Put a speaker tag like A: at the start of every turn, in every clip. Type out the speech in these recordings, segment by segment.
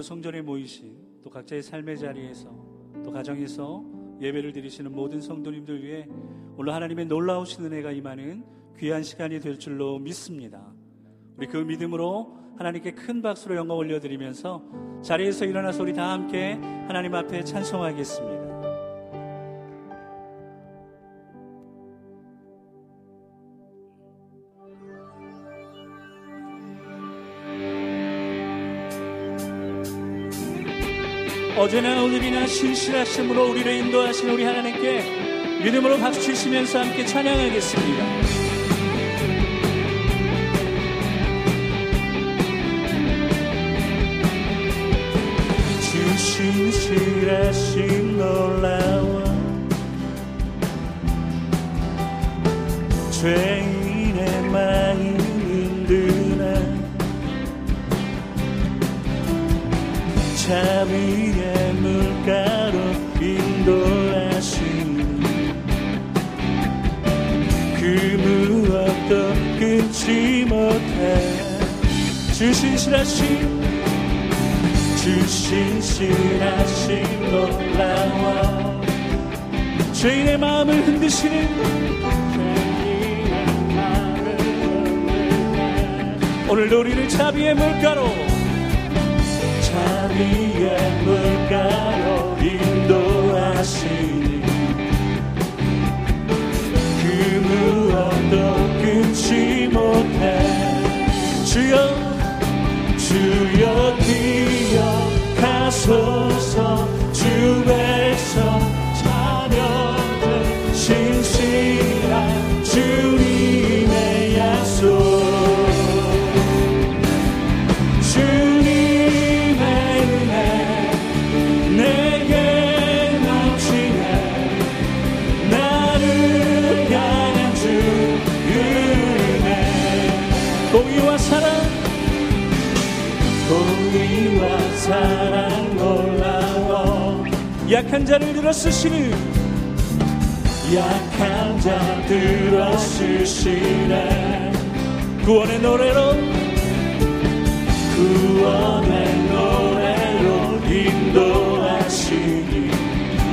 A: 성전에 모이신 또 각자의 삶의 자리에서 또 가정에서 예배를 드리시는 모든 성도님들 위해 오늘 하나님의 놀라우신 은혜가 임하는 귀한 시간이 될 줄로 믿습니다. 우리 그 믿음으로 하나님께 큰 박수로 영광 올려드리면서 자리에서 일어나서 우리 다 함께 하나님 앞에 찬송하겠습니다. 어제나 오늘이나 신실하심으로 우리를 인도하신 우리 하나님께 믿음으로 박수 치시면서 함께 찬양하겠습니다. 주 신실하심 주 신실하심 놀라워. 죄인의 마음을 흔드시는. 오늘도 우리를 자비의 물가로 자비의 물가로 인도하시니. 그 무엇도 끊지 못해. 주여 주여 기억하소서 주 백성 약한 자를 들어 쓰시는 약한 자 들어 쓰시네. 구원의 노래로 구원의 노래로 인도하시니.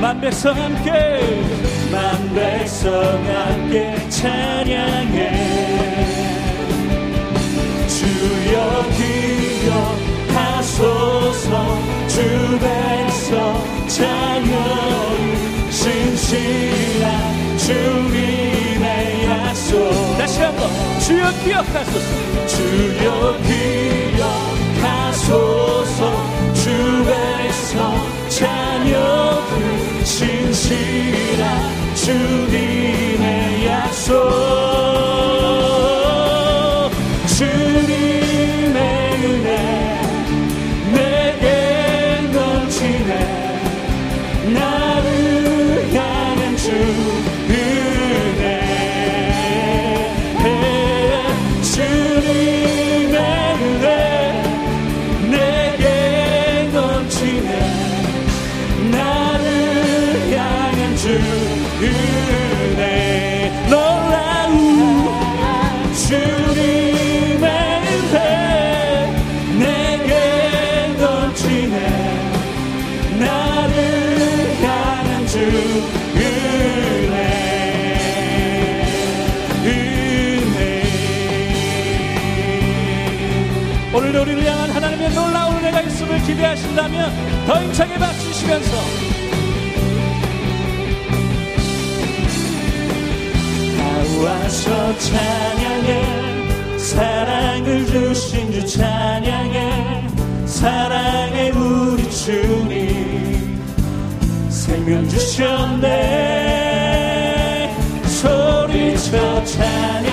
A: 만 백성 함께 만 백성 함께 찬양해. 주여 기 기억하소서. 주여 기억하소서. 주 백성 자녀들 신실한 주님의 약속. 주님 우리를 향한 하나님의 놀라운 은혜가 있음을 기대하신다면 더 힘차게 박수시면서 나와서 찬양해 사랑을 주신 주 찬양해 사랑의 우리 주님. 생명 주셨네. 소리쳐 찬양해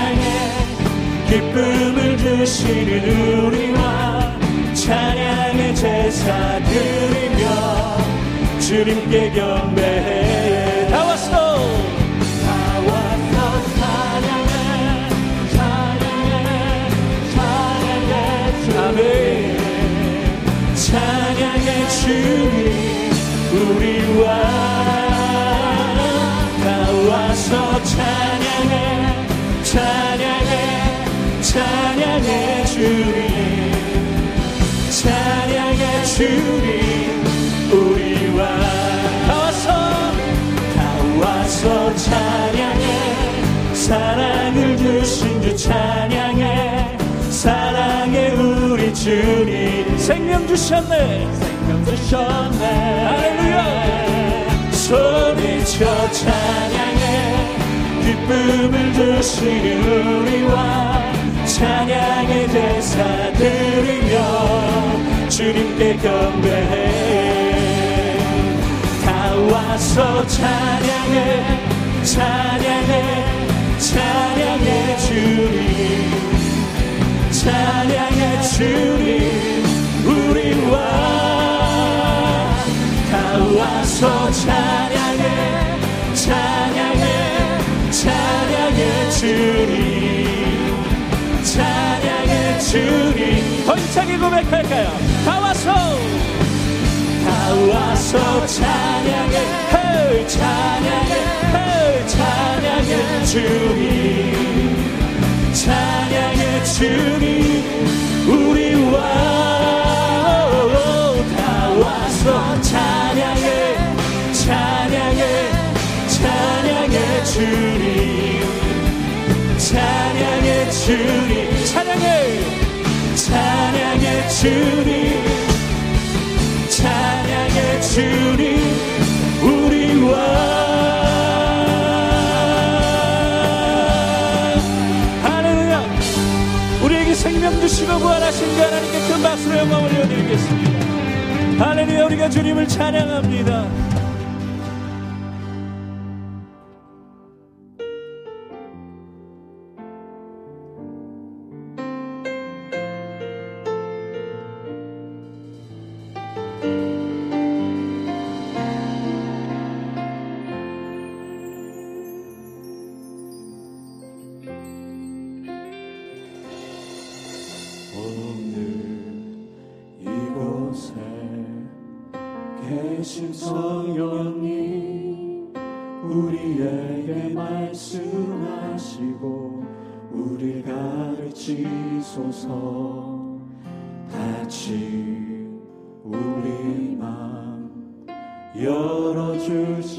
A: 기쁨을 주시는 우리와 찬양의 제사 드리며 주님께 경배해 다 왔어. 나와서 찬양해 찬양해 찬양해 아멘 찬양의 주님 우리와 나와서 찬양해 주님 찬양해
B: 주님 우리와 다 와서 다 와서 찬양해. 사랑을 주신 주 찬양해. 사랑해 우리 주님.
A: 생명 주셨네.
B: 생명 주셨네. 할렐루야. 소리쳐 찬양해. 기쁨을 주시는 우리와 찬양의 대사 드리며 주님께 경배해. 다 와서 찬양해 찬양해 찬양해 주님. 찬양해 주님 우리와 다 와서 찬양 찬양해 주님.
A: 더 힘차게 고백할까요? 다 와서.
B: 다 와서 찬양해. 헤 찬양해. 헤 찬양해 주님. 찬양해 주님. 우리와 다 와서 찬양해. 찬양해. 찬양해 주님. 찬양해 주님
A: 찬양해.
B: 찬양해 주님. 찬양해 주님 우리와.
A: 생명 주시고 부활하신 그 하나님께 큰 박수로 영광 올려드리겠습니다. 할렐루야 우리가 주님을 찬양합니다
B: 계신 성령님 우리에게 말씀하시고 우리 가르치소서. 같이 우리 맘 열어주시고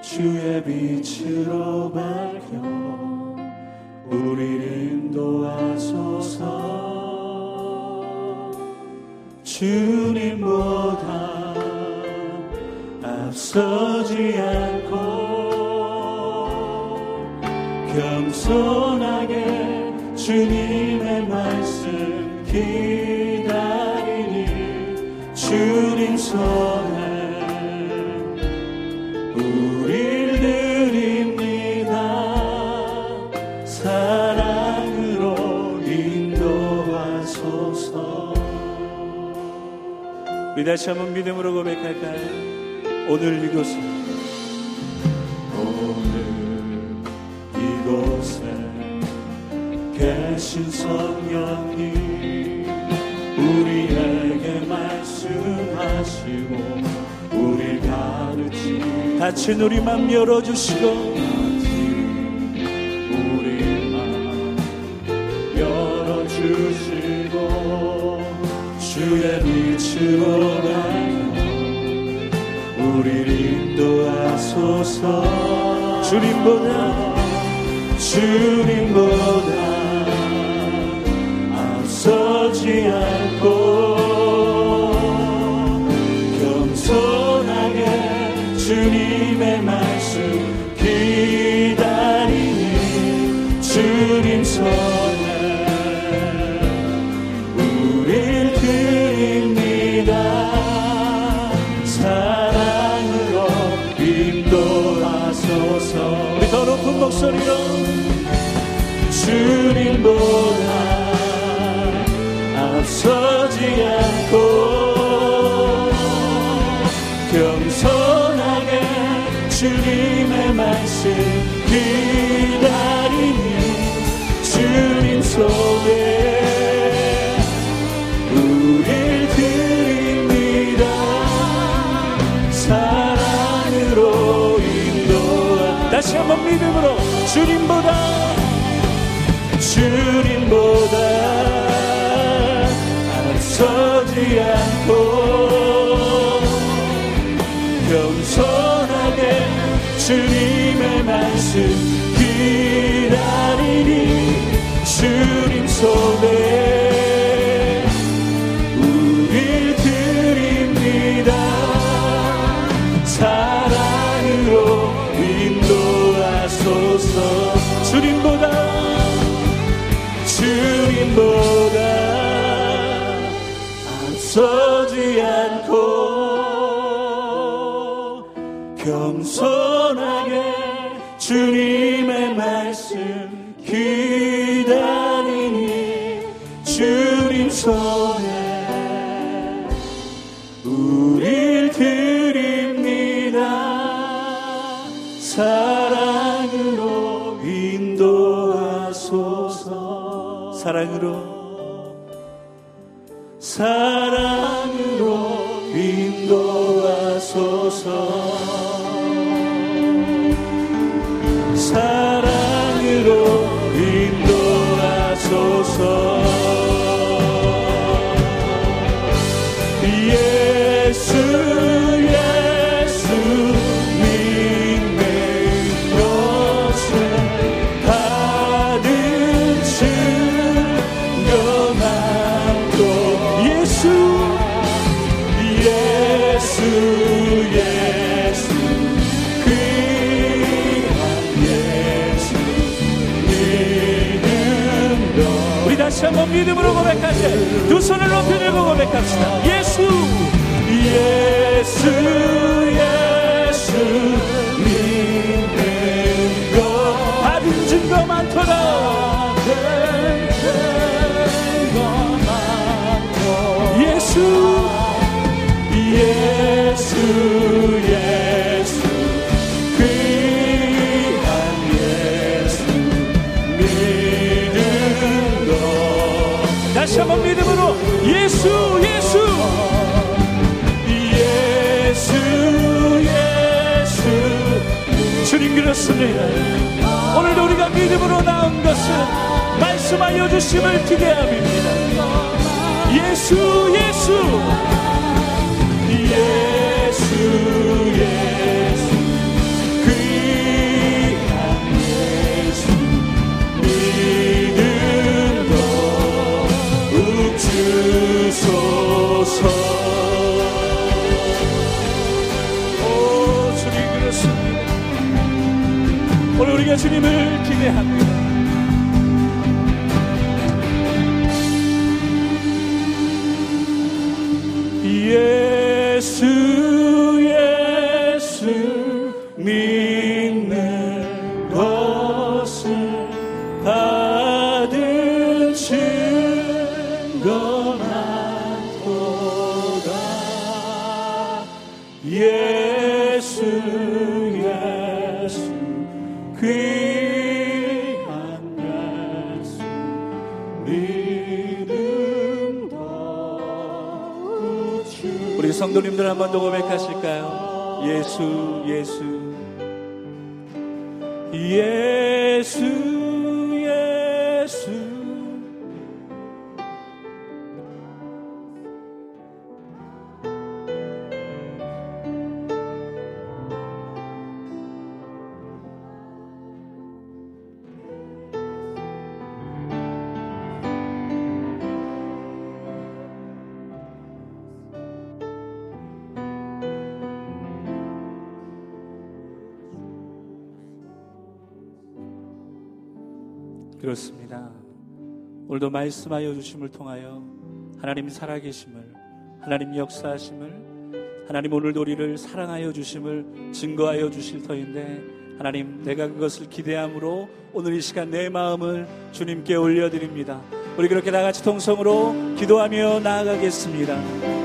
B: 주의 빛으로 밝혀 주님보다 앞서지 않고 겸손하게 주님의 말씀 기다리니 주님 손에 우릴 드립니다. 사랑
A: 우리 다시 한번 믿음으로 고백할까요? 오늘 이곳에
B: 오늘 이곳에 계신 성령님 우리에게 말씀하시고 우리 가르치
A: 닫힌 우리 맘 열어주시고
B: 열어주시고 주의 빛 우리를 인도하소서.
A: 주님보다
B: 주님보다 앞서지 않고 겸손하게 주님의 말씀 기다리니 주님 손 앞서지 않고 겸손하게 주님의 말씀 기다리니 주님 속에 우릴 드립니다. 사랑으로 인도하
A: 다시 한번 믿음으로 주님보다
B: 주님보다 앞서지 않고 겸손하게 주님의 말씀 기다리니 주님 손에 주님보다 앞서지 않고 겸손하게 주님의 말씀 기다리니 주님 손에 우릴 드립니다. 사랑으로 인도하소서 사랑으로 사랑으로 인도하소서
A: 주님 그렇습니다. 오늘도 우리가 믿음으로 나온 것은 말씀하여 주심을 기대함입니다. 예수, 예수.
B: 예
A: 기대합니다.
B: 예수 예수 믿는 것을 받은 증거
A: 성도님들 한 번 더 고백하실까요? 예수,
B: 예수. 예수
A: 그렇습니다. 오늘도 말씀하여 주심을 통하여 하나님 살아계심을, 하나님 역사하심을, 하나님 오늘도 우리를 사랑하여 주심을 증거하여 주실 터인데 하나님 내가 그것을 기대함으로 오늘 이 시간 내 마음을 주님께 올려드립니다. 우리 그렇게 다 같이 통성으로 기도하며 나아가겠습니다.